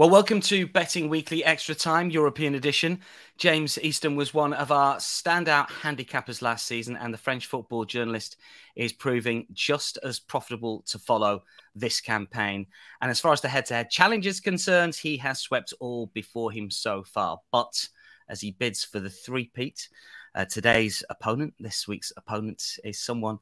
Well, welcome to Betting Weekly Extra Time, European edition. James Eastham was one of our standout handicappers last season, and the French football journalist is proving just as profitable to follow this campaign. And as far as the head to head challenge is concerned, he has swept all before him so far. But as he bids for the three-peat, uh, today's opponent, this week's opponent, is someone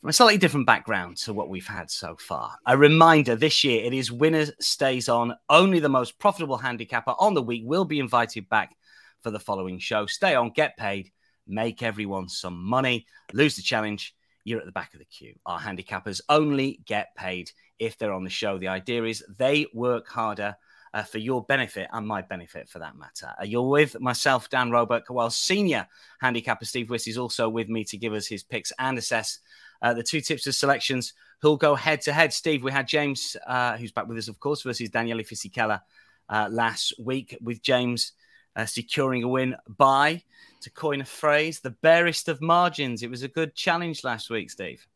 from a slightly different background to what we've had so far. A reminder this year it is winner stays on. Only the most profitable handicapper on the week will be invited back for the following show. Stay on, get paid, make everyone some money, lose the challenge. You're at the back of the queue. Our handicappers only get paid if they're on the show. The idea is they work harder uh, for your benefit and my benefit for that matter. Uh, you're with myself, Dan Roebuck, while senior handicapper Steve Wyss is also with me to give us his picks and assess the two tips of selections who'll go head to head. Steve, we had James, uh, who's back with us, of course, versus Daniele Fisichella uh, last week, with James uh, securing a win by, to coin a phrase, the barest of margins. It was a good challenge last week, Steve.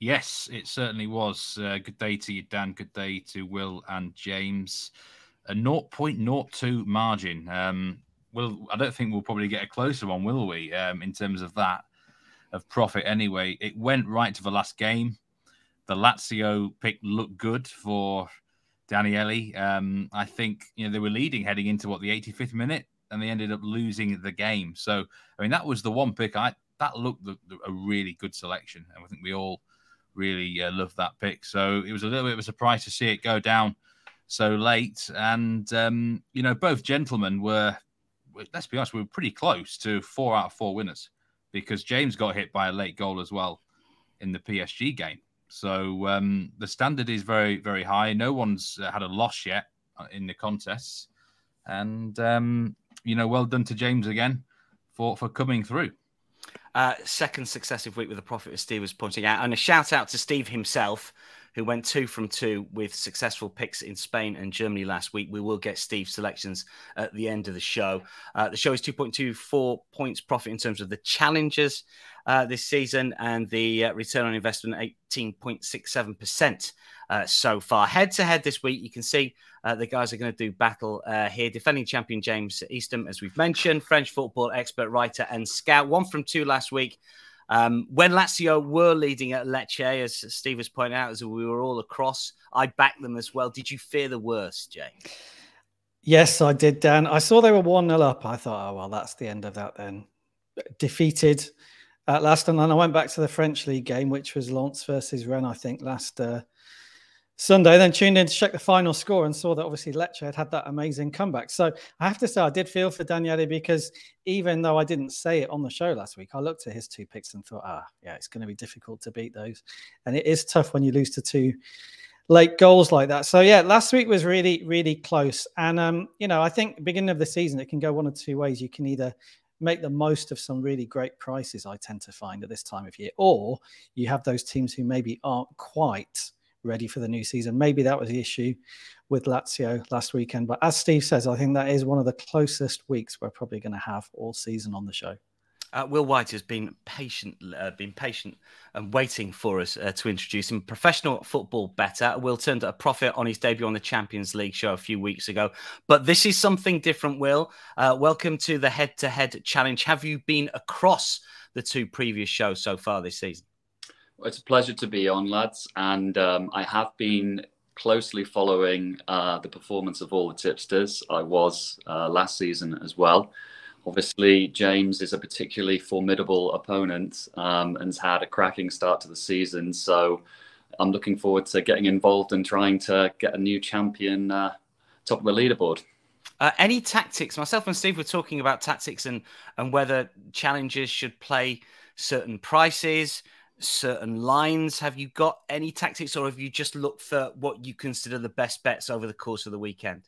Yes, it certainly was. Uh, good day to you, Dan. Good day to Will and James. A 0.02 margin. Um, will I don't think we'll probably get a closer one, will we? Um, in terms of that of profit anyway. It went right to the last game. The Lazio pick looked good for Daniele. Um, I think you know they were leading heading into what the 85th minute, and they ended up losing the game. So I mean that was the one pick I that looked the, the, a really good selection, and I think we all really uh, loved that pick. So it was a little bit of a surprise to see it go down so late. And um, you know both gentlemen were, let's be honest, we were pretty close to four out of four winners because James got hit by a late goal as well in the PSG game. So um, the standard is very, very high. No one's uh, had a loss yet uh, in the contests, and um, you know, well done to James again for for coming through. Uh, second successive week with a profit, as Steve was pointing out, and a shout out to Steve himself who went two from two with successful picks in Spain and Germany last week. We will get Steve's selections at the end of the show. Uh, the show is 2.24 points profit in terms of the challenges uh, this season, and the uh, return on investment 18.67%. Uh, so far, head to head this week, you can see uh, the guys are going to do battle uh, here. Defending champion James Eastham, as we've mentioned, French football expert, writer, and scout. One from two last week. Um, when Lazio were leading at Lecce, as Steve has pointed out, as we were all across, I backed them as well. Did you fear the worst, Jay? Yes, I did, Dan. I saw they were 1 0 up. I thought, oh, well, that's the end of that then. Defeated at last. And then I went back to the French League game, which was Lens versus Rennes, I think, last uh, Sunday, then tuned in to check the final score and saw that obviously Lecce had had that amazing comeback. So I have to say, I did feel for Daniele because even though I didn't say it on the show last week, I looked at his two picks and thought, ah, yeah, it's going to be difficult to beat those. And it is tough when you lose to two late goals like that. So yeah, last week was really, really close. And, um, you know, I think beginning of the season, it can go one of two ways. You can either make the most of some really great prices, I tend to find at this time of year, or you have those teams who maybe aren't quite ready for the new season. Maybe that was the issue with Lazio last weekend. But as Steve says, I think that is one of the closest weeks we're probably going to have all season on the show. Uh, Will White has been patient, uh, been patient and waiting for us uh, to introduce him. Professional football better. Will turned a profit on his debut on the Champions League show a few weeks ago. But this is something different. Will, uh, welcome to the head-to-head challenge. Have you been across the two previous shows so far this season? It's a pleasure to be on, lads. And um, I have been closely following uh, the performance of all the tipsters. I was uh, last season as well. Obviously, James is a particularly formidable opponent um, and has had a cracking start to the season. So I'm looking forward to getting involved and trying to get a new champion uh, top of the leaderboard. Uh, any tactics? Myself and Steve were talking about tactics and and whether challengers should play certain prices, certain lines. Have you got any tactics, or have you just looked for what you consider the best bets over the course of the weekend?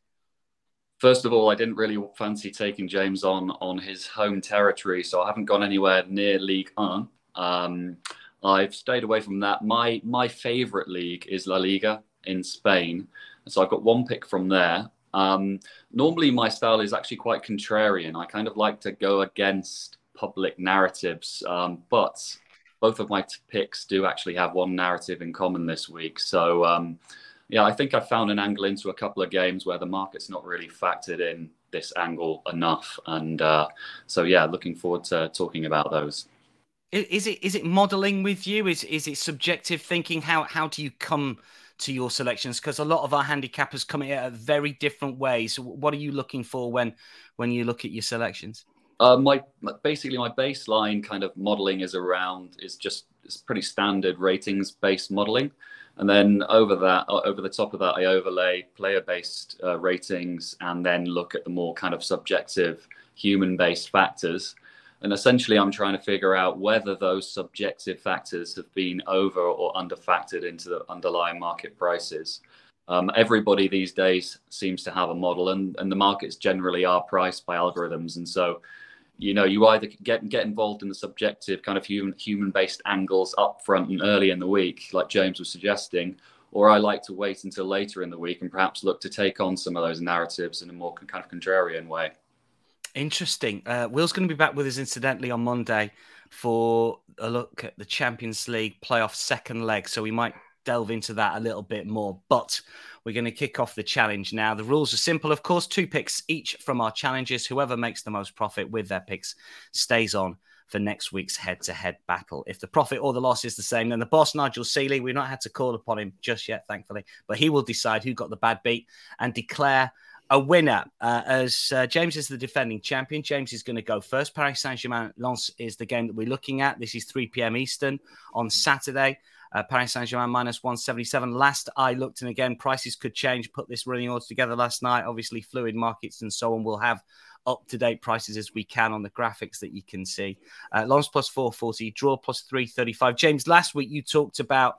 First of all, I didn't really fancy taking James on on his home territory, so I haven't gone anywhere near League One. Um, I've stayed away from that. My my favourite league is La Liga in Spain, so I've got one pick from there. Um, normally, my style is actually quite contrarian. I kind of like to go against public narratives, um, but both of my t- picks do actually have one narrative in common this week. So, um, yeah, I think I found an angle into a couple of games where the market's not really factored in this angle enough, and uh, so yeah, looking forward to talking about those. Is it is it modelling with you? Is is it subjective thinking? How how do you come to your selections? Because a lot of our handicappers come it very different ways. What are you looking for when when you look at your selections? Uh, my basically my baseline kind of modeling is around is just it's pretty standard ratings based modeling, and then over that over the top of that I overlay player based uh, ratings and then look at the more kind of subjective human based factors. And essentially, I'm trying to figure out whether those subjective factors have been over or under factored into the underlying market prices. Um, everybody these days seems to have a model, and, and the markets generally are priced by algorithms. And so, you know, you either get get involved in the subjective kind of human human based angles up front and early in the week, like James was suggesting, or I like to wait until later in the week and perhaps look to take on some of those narratives in a more kind of contrarian way. Interesting. Uh, Will's going to be back with us incidentally on Monday for a look at the Champions League playoff second leg. So we might delve into that a little bit more. But we're going to kick off the challenge now. The rules are simple, of course, two picks each from our challenges. Whoever makes the most profit with their picks stays on for next week's head to head battle. If the profit or the loss is the same, then the boss, Nigel Seeley, we've not had to call upon him just yet, thankfully, but he will decide who got the bad beat and declare a winner. Uh, as uh, James is the defending champion, James is going to go first. Paris Saint Germain Lens is the game that we're looking at. This is 3 p.m. Eastern on Saturday. Uh, Paris Saint Germain minus 177. Last I looked, and again, prices could change. Put this running order together last night. Obviously, fluid markets and so on. We'll have up to date prices as we can on the graphics that you can see. Uh, plus 440, draw plus 335. James, last week you talked about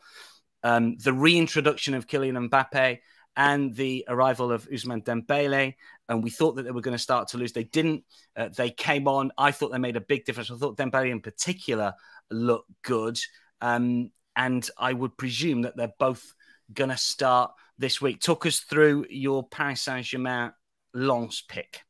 um, the reintroduction of Kylian Mbappe and the arrival of Ousmane Dembele. And we thought that they were going to start to lose. They didn't. Uh, they came on. I thought they made a big difference. I thought Dembele in particular looked good. Um, and I would presume that they're both going to start this week. Talk us through your Paris Saint Germain Lens pick.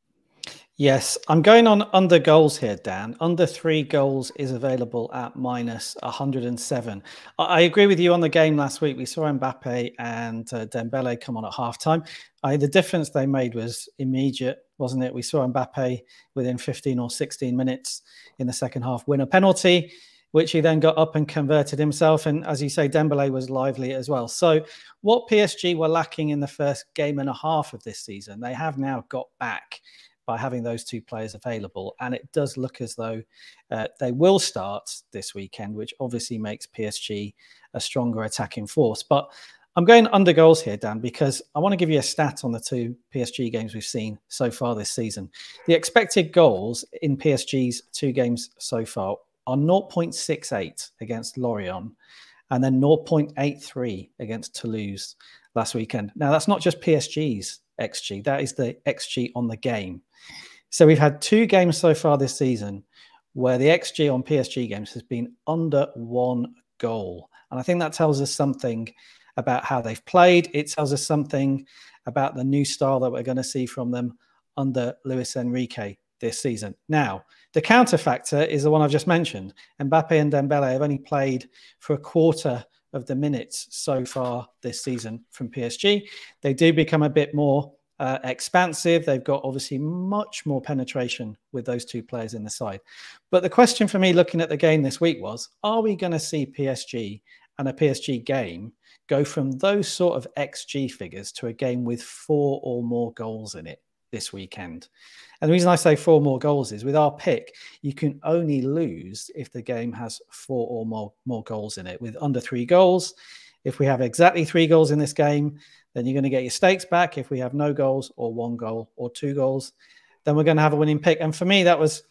Yes, I'm going on under goals here, Dan. Under three goals is available at minus 107. I agree with you on the game last week. We saw Mbappe and uh, Dembele come on at halftime. I, the difference they made was immediate, wasn't it? We saw Mbappe within 15 or 16 minutes in the second half win a penalty, which he then got up and converted himself. And as you say, Dembele was lively as well. So, what PSG were lacking in the first game and a half of this season, they have now got back by having those two players available. And it does look as though uh, they will start this weekend, which obviously makes PSG a stronger attacking force. But I'm going under goals here, Dan, because I want to give you a stat on the two PSG games we've seen so far this season. The expected goals in PSG's two games so far are 0.68 against Lorient and then 0.83 against Toulouse last weekend. Now, that's not just PSG's XG, that is the XG on the game. So we've had two games so far this season where the XG on PSG games has been under one goal. And I think that tells us something about how they've played. It tells us something about the new style that we're going to see from them under Luis Enrique this season. Now, the counter factor is the one I've just mentioned. Mbappe and Dembele have only played for a quarter of the minutes so far this season from PSG. They do become a bit more uh, expansive. They've got obviously much more penetration with those two players in the side. But the question for me looking at the game this week was are we going to see PSG and a PSG game go from those sort of XG figures to a game with four or more goals in it this weekend. And the reason I say four more goals is with our pick, you can only lose if the game has four or more, more goals in it. With under three goals, if we have exactly three goals in this game, then you're going to get your stakes back. If we have no goals or one goal or two goals, then we're going to have a winning pick. And for me, that was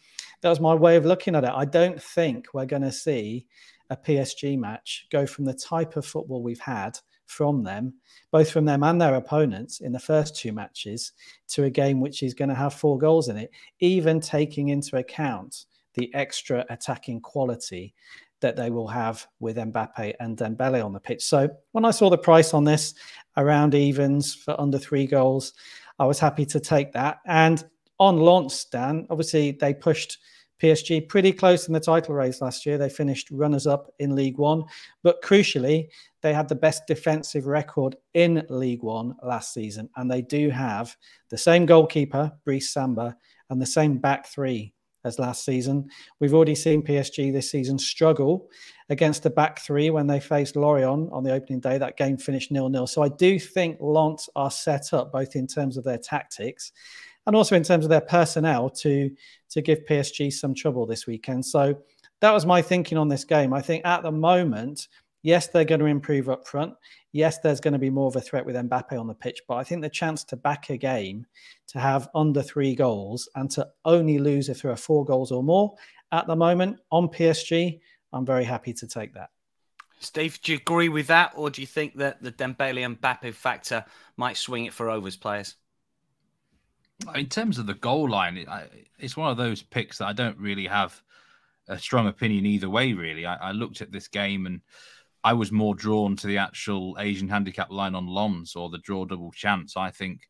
that was my way of looking at it. I don't think we're going to see a PSG match go from the type of football we've had from them, both from them and their opponents in the first two matches, to a game which is going to have four goals in it, even taking into account the extra attacking quality that they will have with Mbappe and Dembele on the pitch. So when I saw the price on this around evens for under three goals, I was happy to take that. And on Lens, Dan, obviously they pushed PSG pretty close in the title race last year. They finished runners up in League One, but crucially, they had the best defensive record in League One last season. And they do have the same goalkeeper, Brice Samba, and the same back three as last season. We've already seen PSG this season struggle against the back three when they faced Lorient on the opening day. That game finished nil nil. So I do think Lens are set up both in terms of their tactics and also in terms of their personnel to to give PSG some trouble this weekend. So that was my thinking on this game. I think at the moment, yes, they're going to improve up front. Yes, there's going to be more of a threat with Mbappe on the pitch, but I think the chance to back a game, to have under three goals, and to only lose if there are four goals or more at the moment on PSG, I'm very happy to take that. Steve, do you agree with that, or do you think that the Dembele and Mbappe factor might swing it for overs players? In terms of the goal line, it's one of those picks that I don't really have a strong opinion either way. Really, I, I looked at this game and I was more drawn to the actual Asian handicap line on Lens or the draw double chance. I think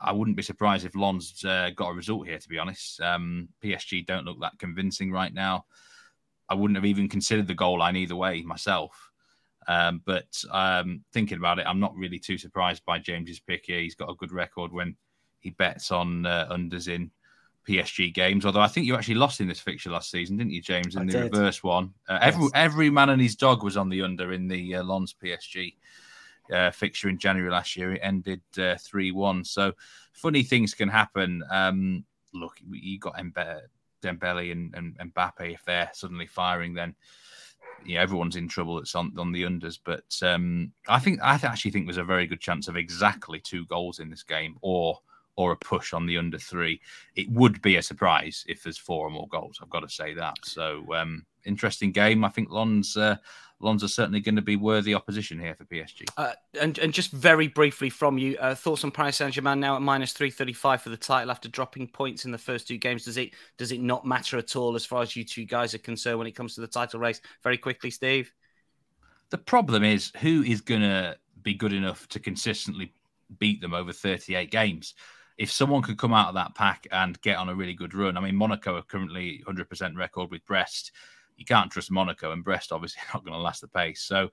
I wouldn't be surprised if Lens uh, got a result here. To be honest, um, PSG don't look that convincing right now. I wouldn't have even considered the goal line either way myself. Um, but um, thinking about it, I'm not really too surprised by James's pick here. He's got a good record when he bets on uh, unders in PSG games. Although I think you actually lost in this fixture last season, didn't you, James? In I the did. reverse one, uh, yes. every every man and his dog was on the under in the uh, Lens PSG uh, fixture in January last year. It ended uh, three one. So funny things can happen. Um, look, you got Mbe- Dembele and, and, and Mbappe if they're suddenly firing, then yeah, everyone's in trouble. It's on, on the unders, but um, I think I actually think there's a very good chance of exactly two goals in this game, or or a push on the under three. It would be a surprise if there's four or more goals. I've got to say that. So um, interesting game. I think Lens uh, Lens are certainly going to be worthy opposition here for PSG. Uh, and and just very briefly from you, uh, thoughts on Paris Saint Germain now at minus three thirty five for the title after dropping points in the first two games. Does it does it not matter at all as far as you two guys are concerned when it comes to the title race? Very quickly, Steve. The problem is who is going to be good enough to consistently beat them over 38 games if someone could come out of that pack and get on a really good run, I mean, Monaco are currently 100% record with Brest. You can't trust Monaco, and Brest obviously not going to last the pace. So,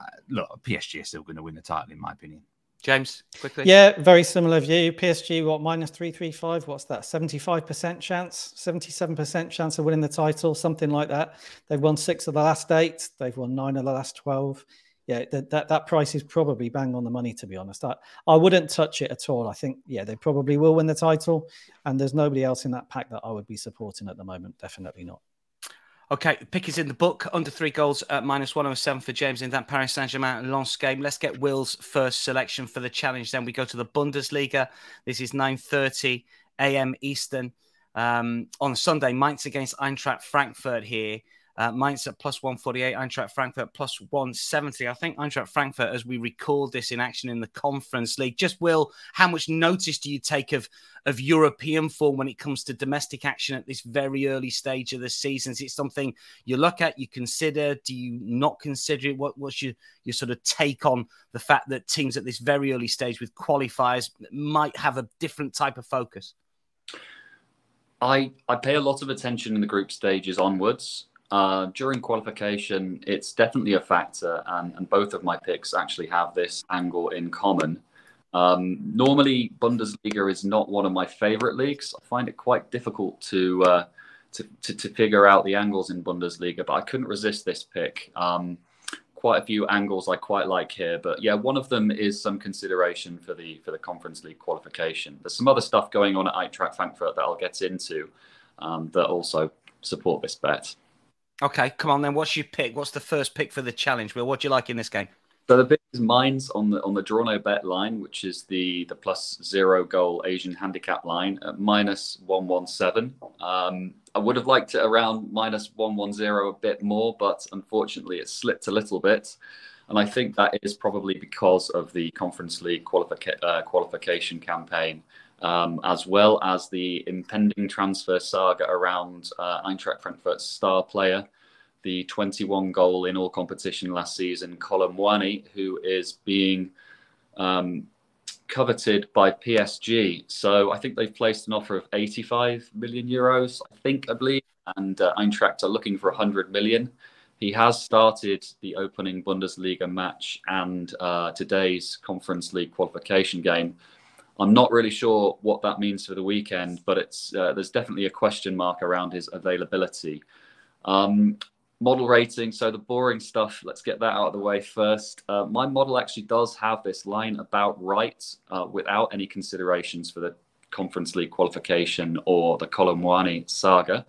uh, look, PSG is still going to win the title, in my opinion. James, quickly. Yeah, very similar view. PSG, what, minus 335? What's that? 75% chance, 77% chance of winning the title, something like that. They've won six of the last eight, they've won nine of the last 12 yeah, that, that, that price is probably bang on the money, to be honest. I, I wouldn't touch it at all. I think, yeah, they probably will win the title. And there's nobody else in that pack that I would be supporting at the moment. Definitely not. Okay, pick is in the book. Under three goals at minus 107 for James in that Paris Saint Germain Lens game. Let's get Will's first selection for the challenge. Then we go to the Bundesliga. This is 9:30 a.m. Eastern um, on Sunday. Mainz against Eintracht Frankfurt here. Uh, Mainz at plus 148, Eintracht Frankfurt plus 170. I think Eintracht Frankfurt, as we record this in action in the Conference League, just will, how much notice do you take of, of European form when it comes to domestic action at this very early stage of the season? Is it something you look at, you consider? Do you not consider it? What, what's your, your sort of take on the fact that teams at this very early stage with qualifiers might have a different type of focus? I, I pay a lot of attention in the group stages onwards. Uh, during qualification, it's definitely a factor, and, and, both of my picks actually have this angle in common. Um, normally, Bundesliga is not one of my favorite leagues. I find it quite difficult to, uh, to, to, to, figure out the angles in Bundesliga, but I couldn't resist this pick. Um, quite a few angles I quite like here, but yeah, one of them is some consideration for the for the Conference League qualification. There's some other stuff going on at Eintracht Frankfurt that I'll get into um, that also support this bet. Okay, come on then. What's your pick? What's the first pick for the challenge? Will what do you like in this game? So the big is Mainz on the on the draw no bet line, which is the the plus zero goal Asian handicap line at minus one one seven. Um, I would have liked it around minus one one zero a bit more, but unfortunately it slipped a little bit, and I think that is probably because of the Conference League qualifica- uh, qualification campaign. Um, as well as the impending transfer saga around uh, Eintracht Frankfurt's star player, the 21 goal in all competition last season, Kolo Muani, who is being um, coveted by PSG. So I think they've placed an offer of 85 million euros, I think, I believe, and uh, Eintracht are looking for 100 million. He has started the opening Bundesliga match and uh, today's Conference League qualification game. I'm not really sure what that means for the weekend, but it's uh, there's definitely a question mark around his availability. Um, model rating. So the boring stuff, let's get that out of the way first. Uh, my model actually does have this line about right uh, without any considerations for the Conference League qualification or the Kolo Muani saga.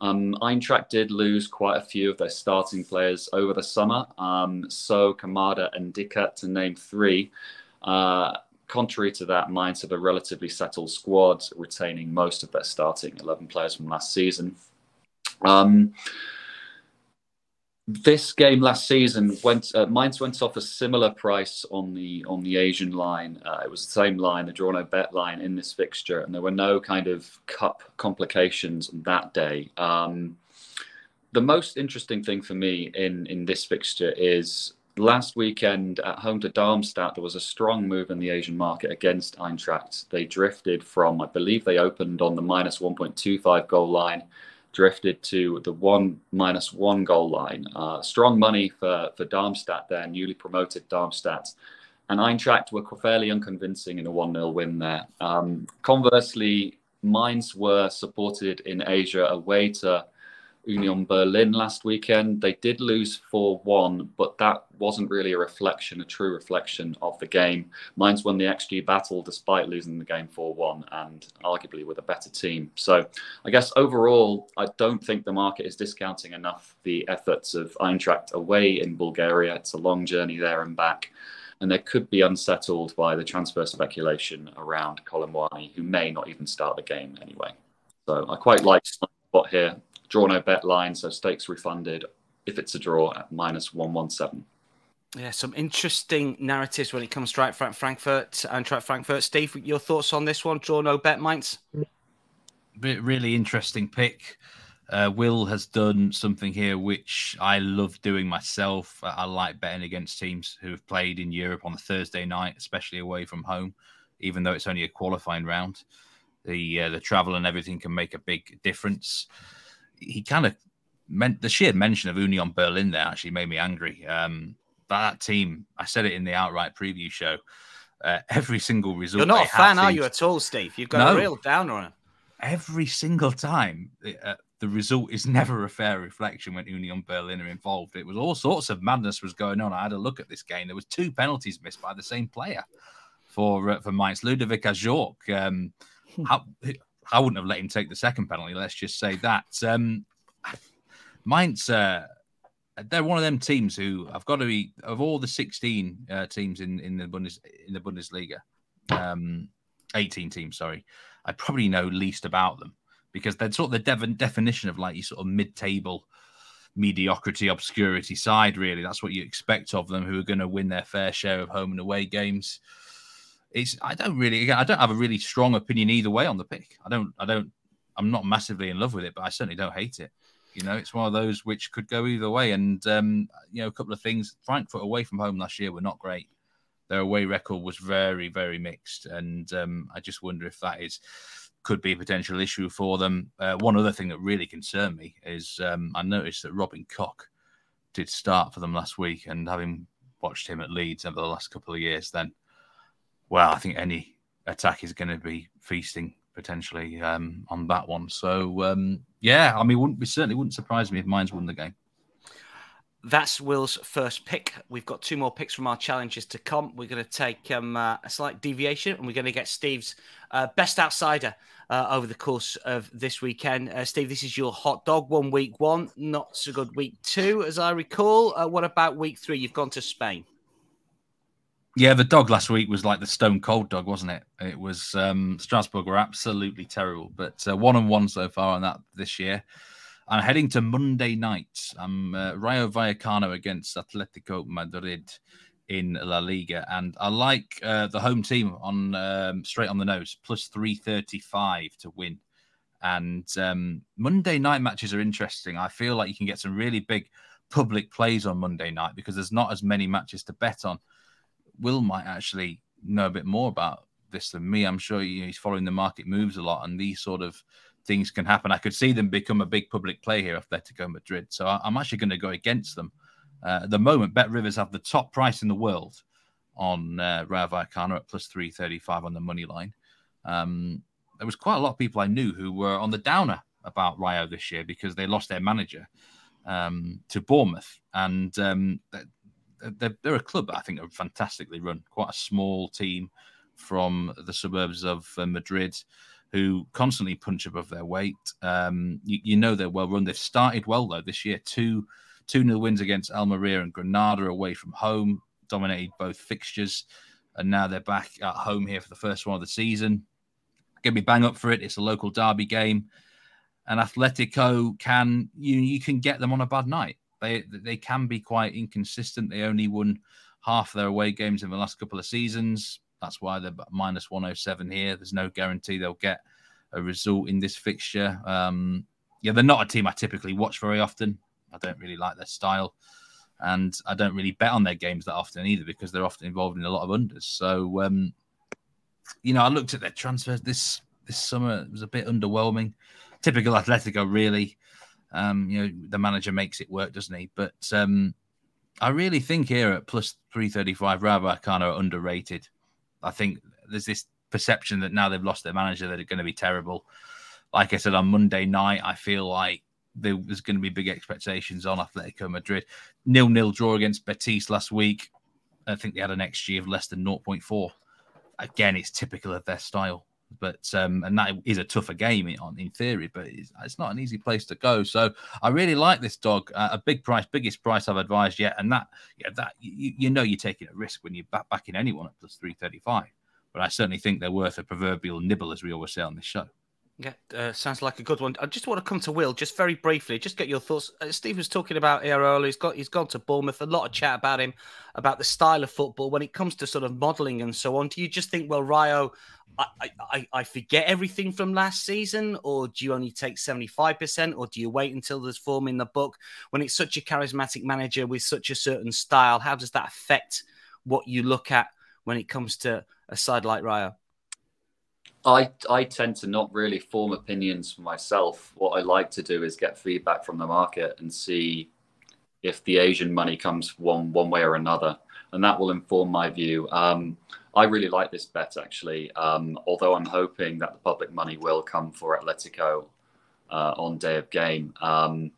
Um, Eintracht did lose quite a few of their starting players over the summer. Um, so Kamada and Dickert, to name three. Uh, contrary to that, Mainz have a relatively settled squad, retaining most of their starting 11 players from last season. Um, this game last season went uh, Mainz went off a similar price on the on the Asian line. Uh, it was the same line, the draw no bet line in this fixture, and there were no kind of cup complications that day. Um, the most interesting thing for me in in this fixture is last weekend at home to Darmstadt, there was a strong move in the Asian market against Eintracht. They drifted from, I believe, they opened on the minus 1.25 goal line drifted to the one minus one goal line. Uh, strong money for, for Darmstadt there, newly promoted Darmstadt. And Eintracht were fairly unconvincing in a 1 0 win there. Um, conversely, Mainz were supported in Asia away to Union Berlin last weekend. They did lose 4 1, but that wasn't really a reflection, a true reflection of the game. Mainz won the XG battle despite losing the game 4 1 and arguably with a better team. So I guess overall, I don't think the market is discounting enough the efforts of Eintracht away in Bulgaria. It's a long journey there and back. And they could be unsettled by the transfer speculation around Kolo Muani, who may not even start the game anyway. So I quite like spot here draw no bet line, so stakes refunded if it's a draw at minus 117. Yeah, some interesting narratives when it comes to Frank Frankfurt and Track Frankfurt. Steve, your thoughts on this one? Draw no bet, Mainz? Really interesting pick. Uh, Will has done something here which I love doing myself. I like betting against teams who have played in Europe on a Thursday night, especially away from home, even though it's only a qualifying round. The uh, the travel and everything can make a big difference he kind of meant the sheer mention of Union Berlin there actually made me angry. Um, that team, I said it in the outright preview show. Uh, every single result. You're not a fan, are you, at all, Steve? You've got no, a real downer on. Every single time, uh, the result is never a fair reflection when Union Berlin are involved. It was all sorts of madness was going on. I had a look at this game. There was two penalties missed by the same player for uh, for Mainz. Ludovic Ajorque. Um, hmm. how, I wouldn't have let him take the second penalty. Let's just say that. Um, Mainz, uh, they're one of them teams who I've got to be of all the 16 uh, teams in in the Bundes in the Bundesliga, um, 18 teams. Sorry, I probably know least about them because they're sort of the de- definition of like your sort of mid-table mediocrity, obscurity side. Really, that's what you expect of them, who are going to win their fair share of home and away games it's I don't really I don't have a really strong opinion either way on the pick. I don't I don't I'm not massively in love with it, but I certainly don't hate it. You know, it's one of those which could go either way. And um, you know, a couple of things. Frankfurt away from home last year were not great. Their away record was very, very mixed, and um, I just wonder if that is could be a potential issue for them. Uh, one other thing that really concerned me is um, I noticed that Robin Koch did start for them last week, and having watched him at Leeds over the last couple of years, then well, I think any attack is going to be feasting potentially um, on that one. So um, yeah, I mean, wouldn't certainly wouldn't surprise me if Mainz won the game. That's Will's first pick. We've got two more picks from our challenges to come. We're going to take um, uh, a slight deviation and we're going to get Steve's uh, best outsider uh, over the course of this weekend. Uh, Steve, this is your hot dog one week one, not so good week two, as I recall. Uh, what about week three? You've gone to Spain. Yeah, the dog last week was like the stone cold dog, wasn't it? It was um, Strasbourg were absolutely terrible, but uh, one and one so far on that this year. I'm heading to Monday night. I'm uh, Rayo Vallecano against Atletico Madrid in La Liga, and I like uh, the home team on um, straight on the nose plus three thirty five to win. And um, Monday night matches are interesting. I feel like you can get some really big public plays on Monday night because there's not as many matches to bet on. Will might actually know a bit more about this than me. I'm sure he's following the market moves a lot, and these sort of things can happen. I could see them become a big public play here, Atletico Madrid. So I'm actually going to go against them. Uh, at the moment, Bet Rivers have the top price in the world on uh, Vallecano at plus 335 on the money line. Um, there was quite a lot of people I knew who were on the downer about Rayo this year because they lost their manager um, to Bournemouth. And um, they're, they're, a club I think are fantastically run, quite a small team from the suburbs of uh, Madrid who constantly punch above their weight. Um, you, you, know they're well run. They've started well though this year. Two two nil wins against Almeria and Granada away from home, dominated both fixtures, and now they're back at home here for the first one of the season. Get me bang up for it. It's a local derby game, and Atletico can you you can get them on a bad night. They they can be quite inconsistent. They only won half their away games in the last couple of seasons. That's why they're minus 107 here. There's no guarantee they'll get a result in this fixture. Um, yeah, they're not a team I typically watch very often. I don't really like their style. And I don't really bet on their games that often either because they're often involved in a lot of unders. So, um, you know, I looked at their transfers this this summer. It was a bit underwhelming. Typical Atletico, really. Um, you know, the manager makes it work, doesn't he? But um, I really think here at plus 335, Rayo Vallecano are underrated. I think there's this perception that now they've lost their manager, that are going to be terrible. Like I said on Monday night, I feel like there's going to be big expectations on Atletico Madrid. Nil nil draw against Betis last week. I think they had an XG of less than 0.4. Again, it's typical of their style but um, and that is a tougher game in, in theory, but it's, it's, not an easy place to go. So I really like this dog. Uh, a big price, biggest price I've advised yet, and that yeah, that you, you know you're taking a risk when you're back in anyone at plus three thirty five. But I certainly think they're worth a proverbial nibble, as we always say on this show. Yeah, uh, sounds like a good one. I just want to come to Will, just very briefly, just get your thoughts. Uh, Steve was talking about earlier. He's got he's gone to Bournemouth. A lot of chat about him, about the style of football. When it comes to sort of modelling and so on, do you just think, well, Rayo, I, I I forget everything from last season, or do you only take seventy five percent, or do you wait until there's form in the book? When it's such a charismatic manager with such a certain style, how does that affect what you look at when it comes to a side like Rayo? I I tend to not really form opinions for myself. What I like to do is get feedback from the market and see if the Asian money comes one one way or another, and that will inform my view. Um, I really like this bet actually, um, although I'm hoping that the public money will come for Atletico uh, on day of game. Um,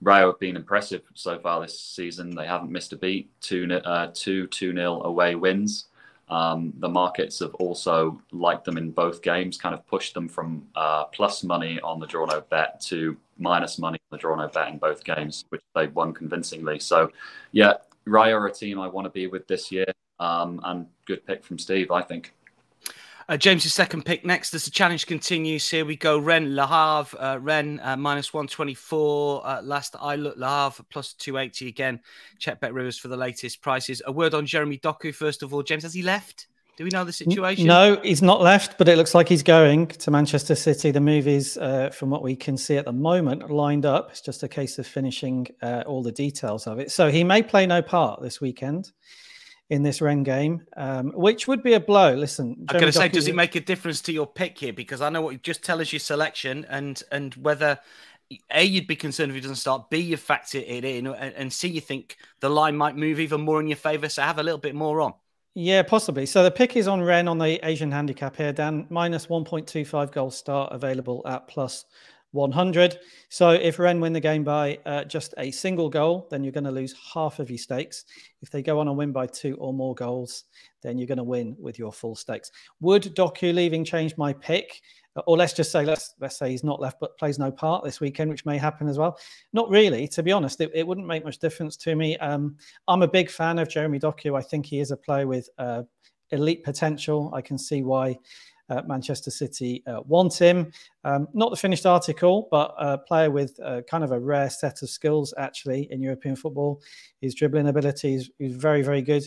Rayo have been impressive so far this season. They haven't missed a beat. Two, uh, two, two nil away wins. Um, the markets have also liked them in both games, kind of pushed them from uh, plus money on the draw no bet to minus money on the draw no bet in both games, which they won convincingly. So, yeah, Rayo are a team I want to be with this year, um, and good pick from Steve, I think. Uh, James's second pick next as the challenge continues. Here we go. Rennes Le Havre. Uh, Rennes uh, minus 124. Uh, last I looked, Le Havre plus 280 again. Check Bet Rivers for the latest prices. A word on Jeremy Doku, first of all. James, has he left? Do we know the situation? No, he's not left, but it looks like he's going to Manchester City. The movies, uh, from what we can see at the moment, lined up. It's just a case of finishing uh, all the details of it. So he may play no part this weekend in this Rennes game, um, which would be a blow. Listen, I'm going to say, does it make a difference to your pick here? Because I know what you just tell us your selection and and whether a you'd be concerned if he doesn't start. B you factor it in, and, and C you think the line might move even more in your favour. So have a little bit more on. Yeah, possibly. So the pick is on Rennes on the Asian handicap here, Dan. Minus 1.25 goal start available at plus 100. So if Rennes win the game by uh, just a single goal, then you're going to lose half of your stakes. If they go on and win by two or more goals, then you're going to win with your full stakes. Would Doku leaving change my pick? Or let's just say let's let's say he's not left but plays no part this weekend, which may happen as well. Not really, to be honest. It, it wouldn't make much difference to me. Um, I'm a big fan of Jeremy Doku. I think he is a player with uh, elite potential. I can see why uh, Manchester City uh, want him. Um, not the finished article, but a player with uh, kind of a rare set of skills actually in European football. His dribbling ability is, is very, very good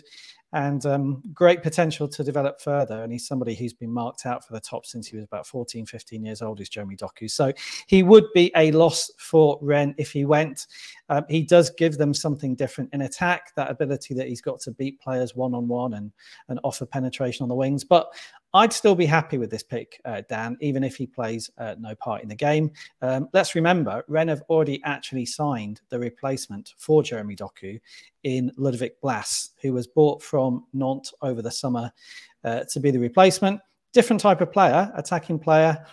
and um, great potential to develop further. And he's somebody who's been marked out for the top since he was about 14, 15 years old, is Jeremy Doku. So he would be a loss for Rennes if he went. Um, he does give them something different in attack, that ability that he's got to beat players one on one and and offer penetration on the wings. But I'd still be happy with this pick, uh, Dan, even if he plays uh, no part in the game. Um, let's remember, Rennes have already actually signed the replacement for Jeremy Doku in Ludovic Blas, who was bought from Nantes over the summer uh, to be the replacement. Different type of player, attacking player.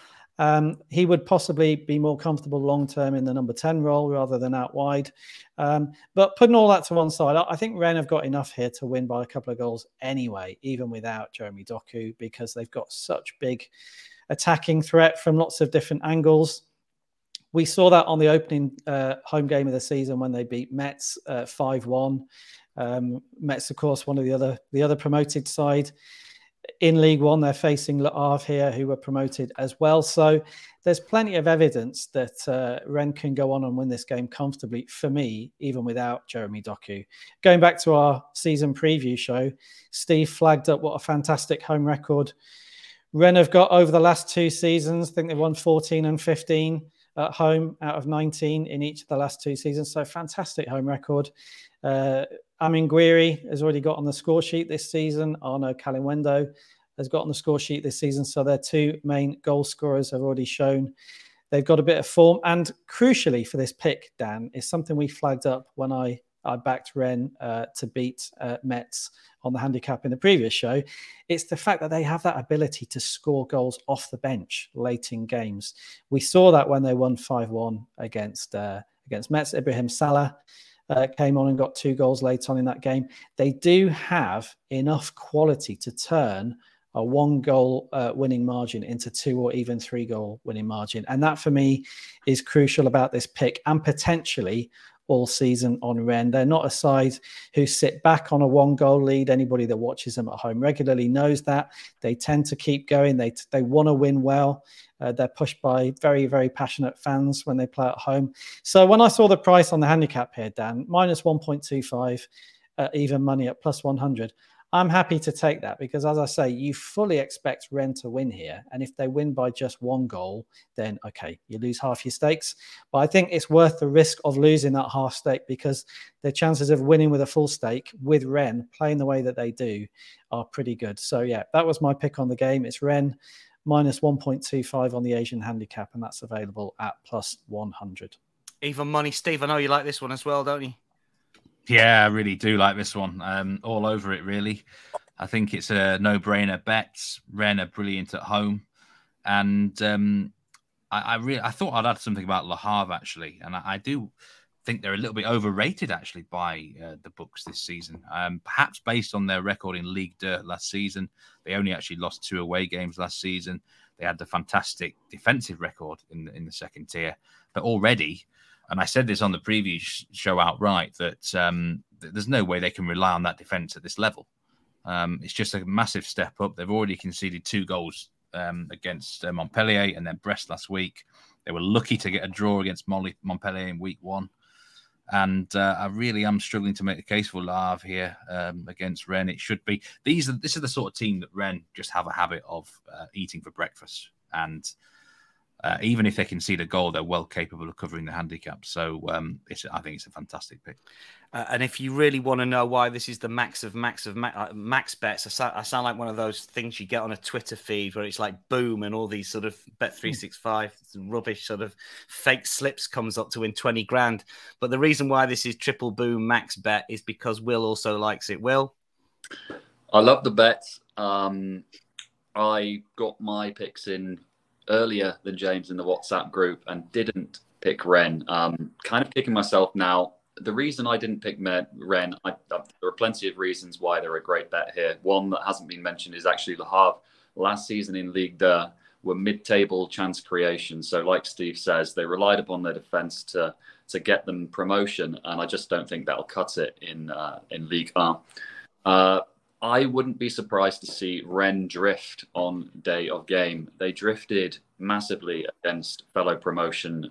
Um, he would possibly be more comfortable long term in the number 10 role rather than out wide. Um, but putting all that to one side, I think Rennes have got enough here to win by a couple of goals anyway, even without Jeremy Doku, because they've got such big attacking threat from lots of different angles. We saw that on the opening uh, home game of the season when they beat Metz uh, 5 uh, 1. Um, Metz, of course, one of the other the other promoted side in League One, they're facing Le Havre here, who were promoted as well. So there's plenty of evidence that uh, Rennes can go on and win this game comfortably for me, even without Jeremy Doku. Going back to our season preview show, Steve flagged up what a fantastic home record Rennes have got over the last two seasons. I think they won 14 and 15 at home out of 19 in each of the last two seasons. So fantastic home record. Uh, Amine Gouiri has already got on the score sheet this season. Arnaud Kalimuendo has got on the score sheet this season. So their two main goal scorers have already shown they've got a bit of form. And crucially for this pick, Dan, is something we flagged up when I, I backed Rennes uh, to beat uh, Metz on the handicap in the previous show. It's the fact that they have that ability to score goals off the bench late in games. We saw that when they won 5 1 against, uh, against Metz. Ibrahim Salah uh, came on and got two goals late on in that game. They do have enough quality to turn a one goal uh, winning margin into two or even three goal winning margin. And that for me is crucial about this pick and potentially all season on Rennes. They're not a side who sit back on a one goal lead. Anybody that watches them at home regularly knows that. They tend to keep going, they, they want to win well. Uh, they're pushed by very, very passionate fans when they play at home. So when I saw the price on the handicap here, Dan, minus 1.25, uh, even money at plus 100, I'm happy to take that because, as I say, you fully expect Rennes to win here. And if they win by just one goal, then okay, you lose half your stakes. But I think it's worth the risk of losing that half stake because the chances of winning with a full stake with Rennes playing the way that they do are pretty good. So, yeah, that was my pick on the game. It's Rennes minus 1.25 on the Asian handicap, and that's available at plus 100. Even money, Steve. I know you like this one as well, don't you? Yeah, I really do like this one. Um, all over it, really. I think it's a no-brainer bet. Rennes are brilliant at home, and um, I, I really I thought I'd add something about Le Havre actually, and I, I do think they're a little bit overrated actually by uh, the books this season. Um, perhaps based on their record in League Dirt last season, they only actually lost two away games last season. They had the fantastic defensive record in the, in the second tier, but already, and I said this on the previous show outright that um, there's no way they can rely on that defense at this level. Um, it's just a massive step up. They've already conceded two goals um, against uh, Montpellier and then Brest last week. They were lucky to get a draw against Molly, Montpellier in week one. And uh, I really am struggling to make the case for Le Havre here um, against Rennes. It should be these. Are, this is the sort of team that Rennes just have a habit of uh, eating for breakfast, and uh, even if they can see the goal, they're well capable of covering the handicap. So um, I think it's a fantastic pick. Uh, and if you really want to know why this is the max of max of ma- uh, max bets, I, sa- I, sound like one of those things you get on a Twitter feed where it's like boom and all these sort of bet three six five rubbish sort of fake slips comes up to win twenty grand. But the reason why this is triple boom max bet is because Will also likes it. Will, I love the bets. Um, I got my picks in earlier than James in the WhatsApp group and didn't pick Rennes. Um, kind of kicking myself now. The reason I didn't pick Rennes, I, I, there are plenty of reasons why they're a great bet here. One that hasn't been mentioned is actually Le Havre. Last season in Ligue 2 were mid-table chance creation. So, like Steve says, they relied upon their defence to to get them promotion, and I just don't think that'll cut it in uh, in Ligue 1. Uh, I wouldn't be surprised to see Rennes drift on day of game. They drifted massively against fellow promotion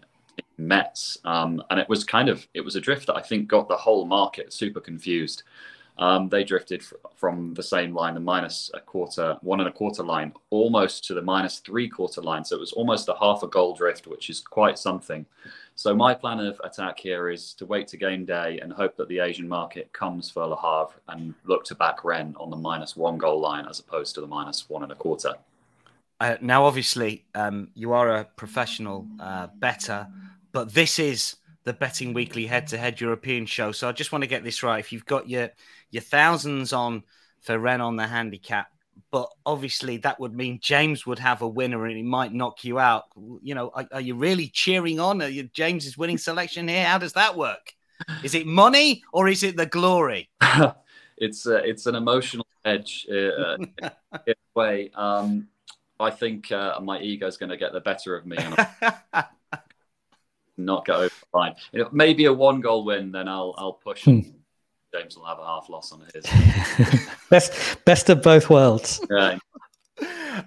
Metz, um, and it was kind of it was a drift that I think got the whole market super confused. Um, they drifted f- from the same line, the minus a quarter, one and a quarter line, almost to the minus three quarter line. So it was almost a half a goal drift, which is quite something. So my plan of attack here is to wait to game day and hope that the Asian market comes for Le Havre and look to back Rennes on the minus one goal line as opposed to the minus one and a quarter. Uh, now, obviously, um, you are a professional uh, bettor, but this is the betting weekly head-to-head European show. So I just want to get this right. If you've got your your thousands on for Rennes on the handicap, but obviously that would mean James would have a winner and he might knock you out. You know, are, are you really cheering on? Are you James's winning selection here? How does that work? Is it money or is it the glory? it's uh, it's an emotional edge uh, in a way. Um, I think uh, my ego is going to get the better of me and not get over the line. You know, maybe a one goal win, then I'll I'll push. Hmm. James will have a half loss on his. best best of both worlds. Yeah.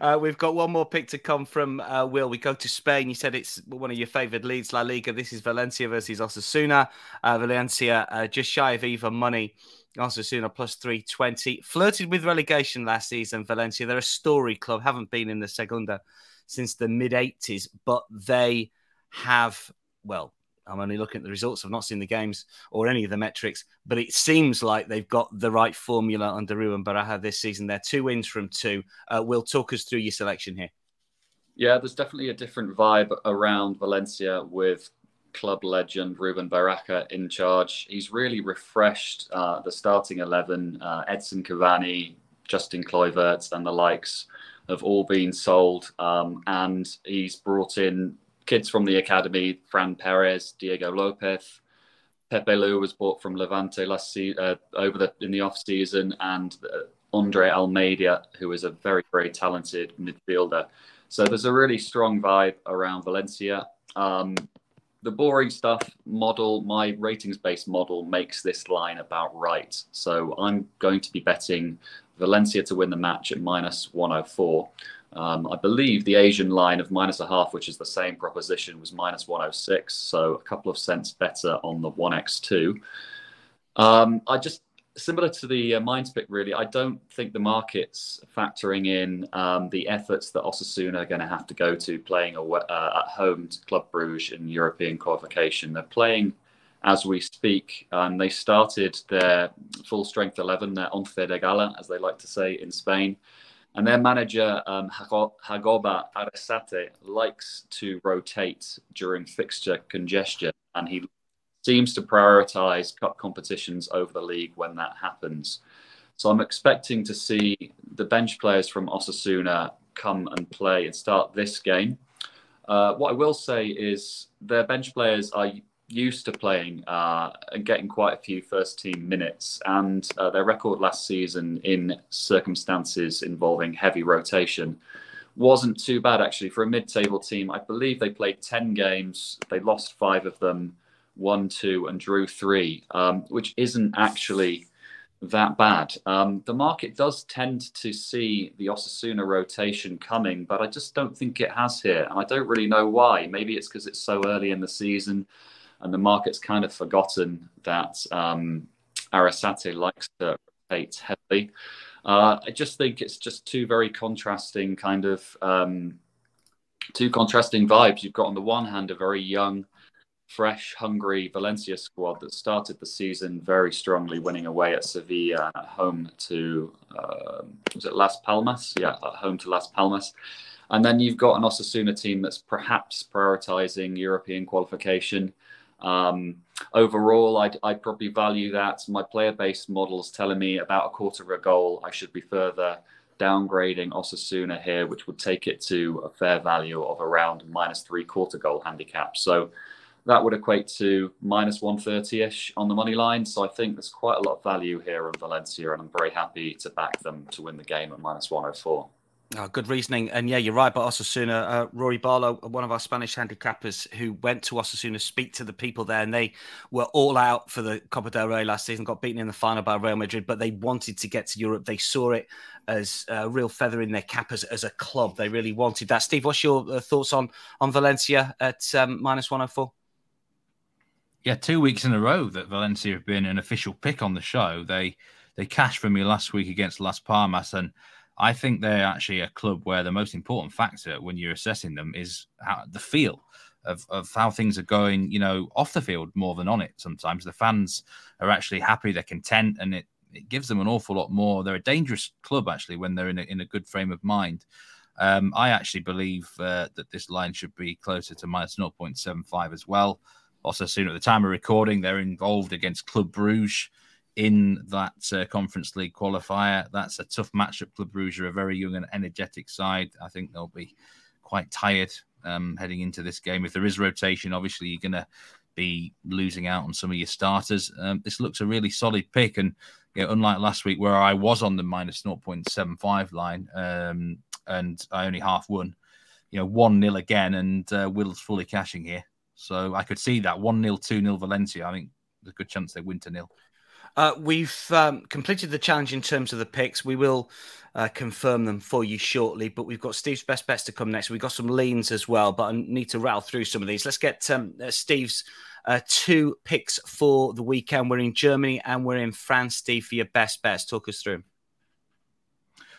Uh, we've got one more pick to come from uh, Will. We go to Spain. You said it's one of your favourite leagues, La Liga. This is Valencia versus Osasuna. Uh, Valencia uh, just shy of even money. Osasuna plus 320. Flirted with relegation last season, Valencia. They're a story club, haven't been in the Segunda since the mid 80s, but they have, well, I'm only looking at the results. I've not seen the games or any of the metrics, but it seems like they've got the right formula under Ruben Baraja this season. They're two wins from two. Uh, will talk us through your selection here. Yeah, there's definitely a different vibe around Valencia with club legend Ruben Baraja in charge. He's really refreshed uh, the starting 11. Uh, Edinson Cavani, Justin Kluivert, and the likes have all been sold. Um, and he's brought in kids from the academy, Fran Perez, Diego Lopez. Pepelu was bought from Levante last se- uh, over the in the off season, and uh, Andre Almeida, who is a very very talented midfielder. So there's a really strong vibe around Valencia. Um, the boring stuff model, my ratings based model makes this line about right. So I'm going to be betting Valencia to win the match at minus 104. Um, I believe the Asian line of minus a half, which is the same proposition, was minus 106. So a couple of cents better on the 1x2. Um, I just, similar to the uh, Mainz pick, really, I don't think the market's factoring in um, the efforts that Osasuna are going to have to go to playing uh, at home to Club Bruges in European qualification. They're playing as we speak. and they started their full strength 11, their once de gala, as they like to say in Spain. And their manager, um, Jagoba Arrasate, likes to rotate during fixture congestion, and he seems to prioritize cup competitions over the league when that happens. So I'm expecting to see the bench players from Osasuna come and play and start this game. Uh, what I will say is their bench players are used to playing uh, and getting quite a few first team minutes. And uh, their record last season in circumstances involving heavy rotation wasn't too bad, actually. For a mid table team, I believe they played 10 games, they lost five of them, won two, and drew three, um, which isn't actually that bad. Um, the market does tend to see the Osasuna rotation coming, but I just don't think it has here. And I don't really know why. Maybe it's because it's so early in the season and the market's kind of forgotten that um, Arrasate likes to rotate heavily. Uh, I just think it's just two very contrasting kind of um, two contrasting vibes. You've got on the one hand a very young, fresh, hungry Valencia squad that started the season very strongly, winning away at Sevilla at home to uh, was it Las Palmas? Yeah, at home to Las Palmas. And then you've got an Osasuna team that's perhaps prioritizing European qualification. Um, overall, I'd, I'd, probably value that. My player based models telling me about a quarter of a goal, I should be further downgrading Osasuna here, which would take it to a fair value of around minus three quarter goal handicap. So that would equate to minus 130 ish on the money line. So I think there's quite a lot of value here on Valencia, and I'm very happy to back them to win the game at minus 104. Oh, good reasoning. And yeah, you're right about Osasuna. Uh, Rory Barlow, one of our Spanish handicappers who went to Osasuna, speak to the people there, and they were all out for the Copa del Rey last season, got beaten in the final by Real Madrid, but they wanted to get to Europe. They saw it as a real feather in their cap as, as a club. They really wanted that. Steve, what's your uh, thoughts on, on Valencia at um, minus 104? Yeah, two weeks in a row that Valencia have been an official pick on the show. They they cashed for me last week against Las Palmas, and I think they're actually a club where the most important factor when you're assessing them is how, the feel of, of how things are going, you know, off the field more than on it. Sometimes the fans are actually happy, they're content, and it, it gives them an awful lot more. They're a dangerous club, actually, when they're in a, in a good frame of mind. Um, I actually believe uh, that this line should be closer to minus 0.75 as well. Osasuna at the time of recording, they're involved against Club Bruges in that uh, Conference League qualifier. That's a tough matchup. Club Brugge are a very young and energetic side. I think they'll be quite tired um, heading into this game. If there is rotation, obviously you're going to be losing out on some of your starters. Um, this looks a really solid pick, and you know, unlike last week where I was on the minus 0.75 line um, and I only half won, you know, one nil again, and uh, Will's fully cashing here. So I could see that one 0 two 0 Valencia. I think there's a good chance they win to nil. Uh, we've um, completed the challenge in terms of the picks. We will uh, confirm them for you shortly, but we've got Steve's best bets to come next. We've got some leans as well, but I need to rattle through some of these. Let's get um, uh, Steve's uh, two picks for the weekend. We're in Germany and we're in France. Steve, for your best bets, talk us through.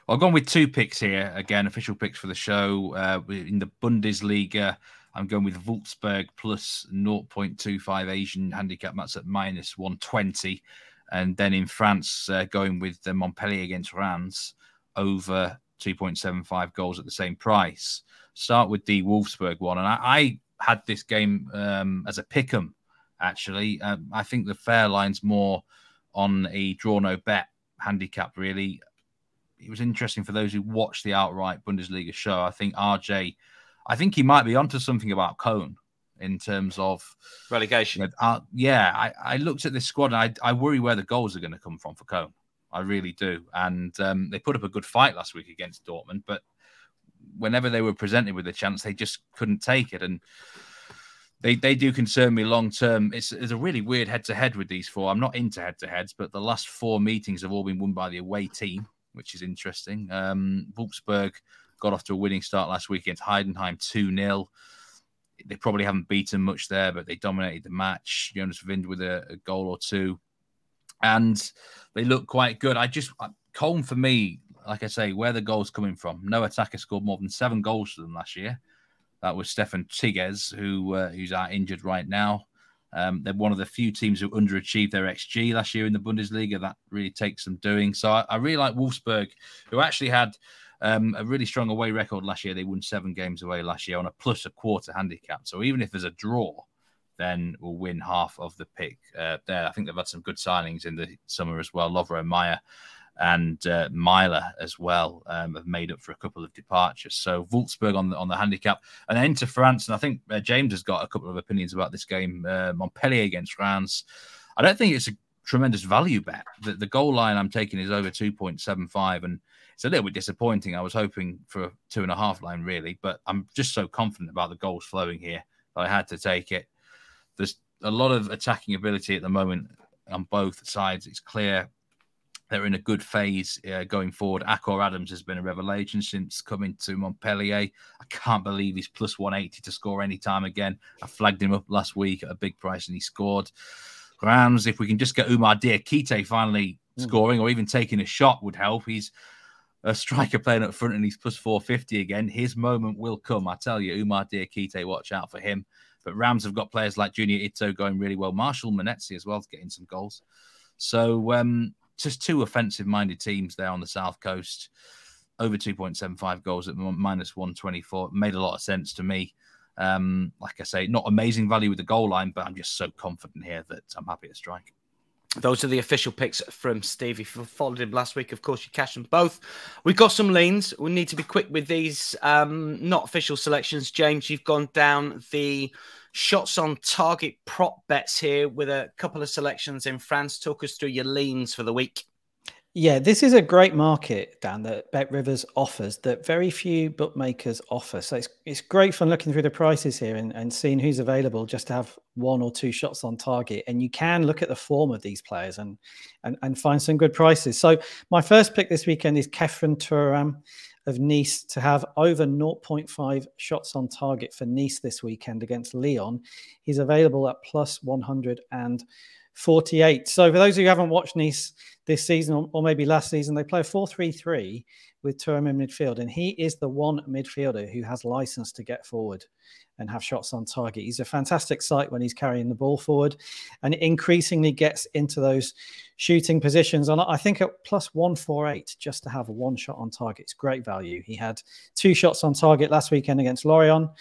I've gone with two picks here. Again, official picks for the show. Uh, in the Bundesliga, I'm going with Wolfsburg plus 0.25 Asian handicap. That's at minus 120. And then in France, uh, going with the Montpellier against Reims over 2.75 goals at the same price. Start with the Wolfsburg one. And I, I had this game um, as a pick 'em, actually. Um, I think the fair line's more on a draw no bet handicap, really. It was interesting for those who watched the outright Bundesliga show. I think RJ, I think he might be onto something about Köln in terms of relegation. You know, uh, yeah, I, I, looked at this squad and I, I worry where the goals are going to come from for Köln. I really do. And um, they put up a good fight last week against Dortmund, but whenever they were presented with a chance, they just couldn't take it. And they, they do concern me long term. It's, it's a really weird head to head with these four. I'm not into head to heads, but the last four meetings have all been won by the away team, which is interesting. Um, Wolfsburg got off to a winning start last week against Heidenheim 2 0 they probably haven't beaten much there, but they dominated the match. Jonas Wind with a, a goal or two, and they look quite good. I just Köln for me, like I say, where the goals coming from? No attacker scored more than seven goals for them last year. That was Steffen Tigges, who uh, who's out injured right now. Um, they're one of the few teams who underachieved their XG last year in the Bundesliga. That really takes some doing. So I, I really like Wolfsburg, who actually had um, a really strong away record last year. They won seven games away last year on a plus a quarter handicap. So even if there's a draw, then we'll win half of the pick uh, there. I think they've had some good signings in the summer as well. Lovro Majer and uh, Maehle as well um, have made up for a couple of departures. So Wolfsburg on the on the handicap, and then into France. And I think uh, James has got a couple of opinions about this game. Uh, Montpellier against France. I don't think it's a tremendous value bet. The, the goal line I'm taking is over 2.75, and it's a little bit disappointing. I was hoping for a two and a half line, really, but I'm just so confident about the goals flowing here that I had to take it. There's a lot of attacking ability at the moment on both sides. It's clear they're in a good phase uh, going forward. Akor Adams has been a revelation since coming to Montpellier. I can't believe he's plus 180 to score any time again. I flagged him up last week at a big price and he scored. Reims, if we can just get Oumar Diakite finally mm. scoring or even taking a shot would help. He's a striker playing up front and he's plus 450 again. His moment will come. I tell you, Oumar Diakite, watch out for him. But Reims have got players like Junya Ito going really well. Marshall Munetsi as well, getting some goals. So um, just two offensive minded teams there on the South Coast. Over 2.75 goals at minus 124. Made a lot of sense to me. Um, like I say, not amazing value with the goal line, but I'm just so confident here that I'm happy to strike. Those are the official picks from Steve. If you followed him last week, of course, you cash them both. We've got some leans. We need to be quick with these um, not official selections. James, you've gone down the shots on target prop bets here with a couple of selections in France. Talk us through your leans for the week. Yeah, this is a great market, Dan, that Bet Rivers offers that very few bookmakers offer. So it's, it's great fun looking through the prices here and, and seeing who's available just to have one or two shots on target. And you can look at the form of these players and, and, and find some good prices. So my first pick this weekend is Khéphren Thuram of Nice to have over 0.5 shots on target for Nice this weekend against Lyon. He's available at plus 100 and 48. So for those of you who haven't watched Nice this season or, maybe last season, they play a 4-3-3 with Thuram in midfield, and he is the one midfielder who has license to get forward and have shots on target. He's a fantastic sight when he's carrying the ball forward, and increasingly gets into those shooting positions. And I think at plus 148 just to have one shot on target is great value. He had two shots on target last weekend against Lorient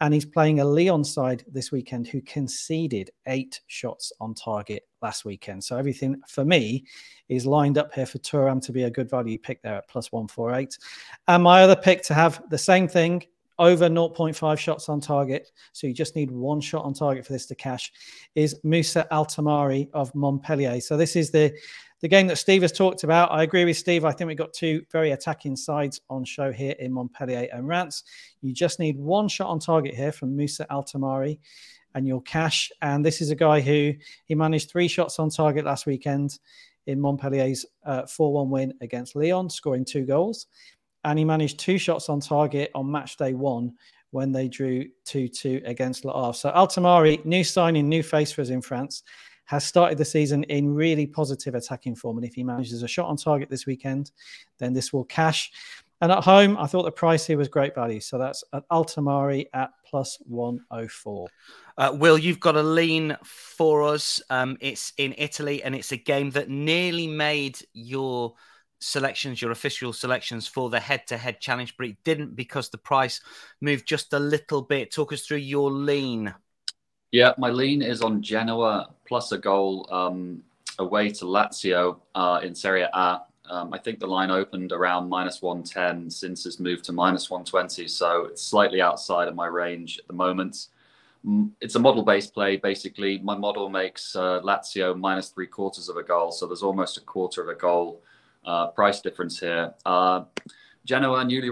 and he's playing a Lyon side this weekend who conceded eight shots on target last weekend. So everything for me is lined up here for Thuram to be a good value pick there at plus 148. And my other pick to have the same thing over 0.5 shots on target. So you just need one shot on target for this to cash is Musa Altamari of Montpellier. So this is the the game that Steve has talked about. I agree with Steve. I think we've got two very attacking sides on show here in Montpellier and Reims. You just need one shot on target here from Moussa Altamari and you'll cash. And this is a guy who he managed three shots on target last weekend in Montpellier's 4 uh, 1 win against Lyon, scoring two goals. And he managed two shots on target on match day one when they drew 2 2 against Le Havre. So Altamari, new signing, new face for us in France has started the season in really positive attacking form. And if he manages a shot on target this weekend, then this will cash. And at home, I thought the price here was great value. So that's at Altamari at plus 104. Uh, Will, you've got a lean for us. Um, it's in Italy, and it's a game that nearly made your selections, your official selections for the head to head challenge, but it didn't because the price moved just a little bit. Talk us through your lean. Yeah, my lean is on Genoa plus a goal um, away to Lazio uh, in Serie A. Um, I think the line opened around minus 110 since it's moved to minus 120. So it's slightly outside of my range at the moment. It's a model based play, basically. My model makes uh, Lazio minus three quarters of a goal. So there's almost a quarter of a goal uh, price difference here. Uh, Genoa, newly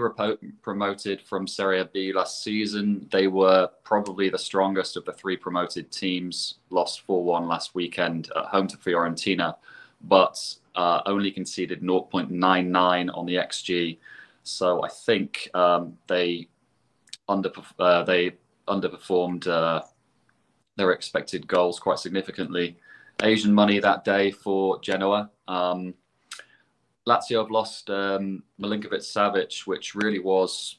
promoted from Serie B last season, they were probably the strongest of the three promoted teams. Lost 4 1 last weekend at home to Fiorentina, but uh, only conceded 0.99 on the XG. So I think um, they, under, uh, they underperformed uh, their expected goals quite significantly. Asian money that day for Genoa. Um, Lazio have lost um, Milinkovic Savic, which really was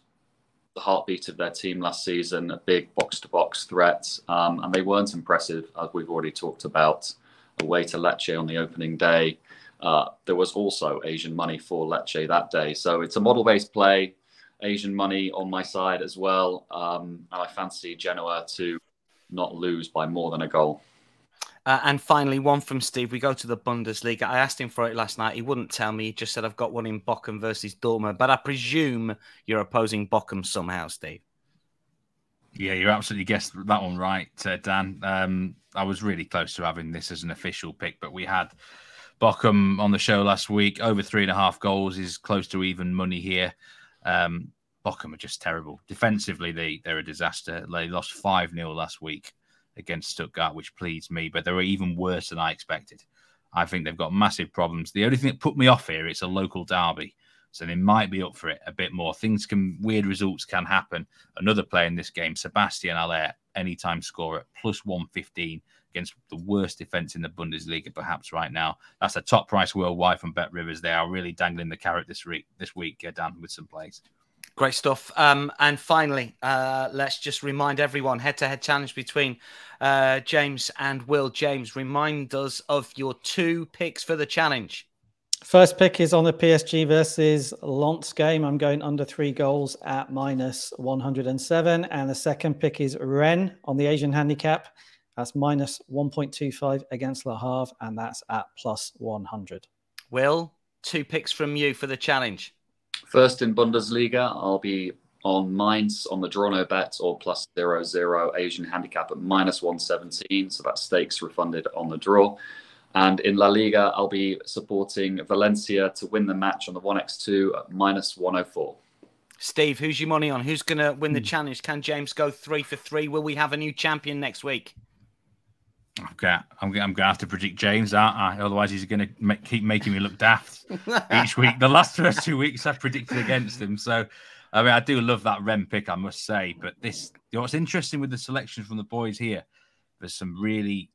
the heartbeat of their team last season, a big box to box threat. Um, and they weren't impressive, as we've already talked about, away to Lecce on the opening day. Uh, there was also Asian money for Lecce that day. So it's a model based play, Asian money on my side as well. Um, and I fancy Genoa to not lose by more than a goal. Uh, and finally, one from Steve. We go to the Bundesliga. I asked him for it last night. He wouldn't tell me. He just said, I've got one in Bochum versus Dortmund. But I presume you're opposing Bochum somehow, Steve. Yeah, you absolutely guessed that one right, uh, Dan. Um, I was really close to having this as an official pick, but we had Bochum on the show last week. Over three and a half goals is close to even money here. Um, Bochum are just terrible. Defensively, they, they're a disaster. They lost 5 0 last week against Stuttgart, which pleased me, but they were even worse than I expected. I think they've got massive problems. The only thing that put me off here, it's a local derby. So they might be up for it a bit more. Things can, weird results can happen. Another player in this game, Sébastien Haller, anytime scorer, plus 115 against the worst defense in the Bundesliga, perhaps right now. That's a top price worldwide from Bet Rivers. They are really dangling the carrot this week, this week, uh, Dan, with some plays. Great stuff. Um, and finally, uh, let's just remind everyone head to head challenge between uh, James and Will. James, remind us of your two picks for the challenge. First pick is on the PSG versus Lens game. I'm going under three goals at minus 107. And the second pick is Rennes on the Asian handicap That's minus 1.25 against Le Havre, and that's at plus 100. Will, two picks from you for the challenge. First in Bundesliga, I'll be on Mainz on the draw no bet or plus zero zero Asian handicap at minus 117. So that stakes refunded on the draw. And in La Liga, I'll be supporting Valencia to win the match on the 1x2 at minus 104. Steve, who's your money on? Who's going to win the hmm. challenge? Can James go three for three? Will we have a new champion next week? Okay, I'm, I'm going to have to predict James, aren't I? Otherwise, he's going to make, keep making me look daft each week. The last first two weeks, I've predicted against him. So, I mean, I do love that Rennes pick, I must say. But this, you know, what's interesting with the selection from the boys here, there's some really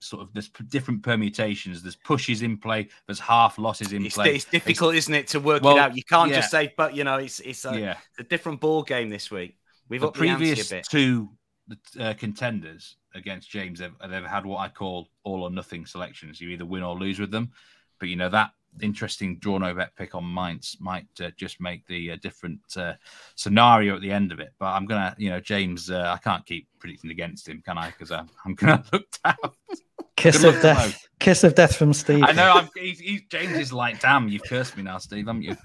sort of there's different permutations. There's pushes in play. There's half losses in it's, play. It's difficult, it's, isn't it, to work well, it out? You can't yeah. just say, but you know, it's it's a, yeah. a different ball game this week. We've the previous two uh, contenders against James have, have had what I call all or nothing selections. You either win or lose with them. But you know that interesting draw no bet pick on Mainz might uh, just make the uh, different uh, scenario at the end of it. But I'm gonna, you know, James, uh, I can't keep predicting against him, can I? Because I'm, I'm gonna look down. Kiss of death. Kiss of death from Steve. I know. I'm, he's, he's, James is like, damn, you've cursed me now, Steve, haven't you?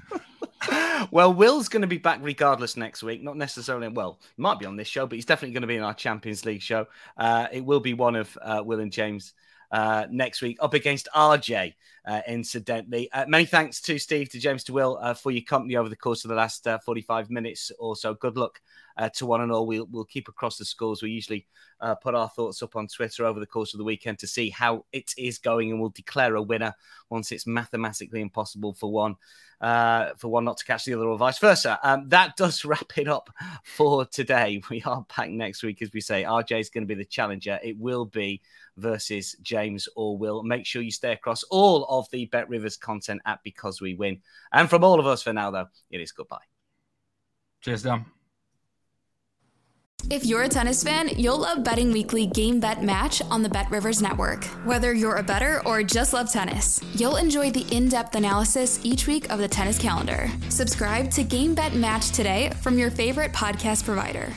Well, Will's going to be back regardless next week. Not necessarily, well, might be on this show, but he's definitely going to be in our Champions League show. Uh, it will be one of uh, Will and James uh, next week up against RJ, uh, incidentally. Uh, many thanks to Steve, to James, to Will uh, for your company over the course of the last 45 minutes or so. Good luck uh, to one and all. We'll, we'll keep across the scores. We usually uh, put our thoughts up on Twitter over the course of the weekend to see how it is going, and we'll declare a winner once it's mathematically impossible for one. Uh, for one not to catch the other, or vice versa. Um, that does wrap it up for today. We are back next week, as we say. RJ is going to be the challenger. It will be versus James or Will. Make sure you stay across all of the Bet Rivers content at Because We Win. And from all of us for now, though, it is goodbye. Cheers, Dan. If you're a tennis fan, you'll love Betting Weekly Game Bet Match on the Bet Rivers Network. Whether you're a bettor or just love tennis, you'll enjoy the in depth analysis each week of the tennis calendar. Subscribe to Game Bet Match today from your favorite podcast provider.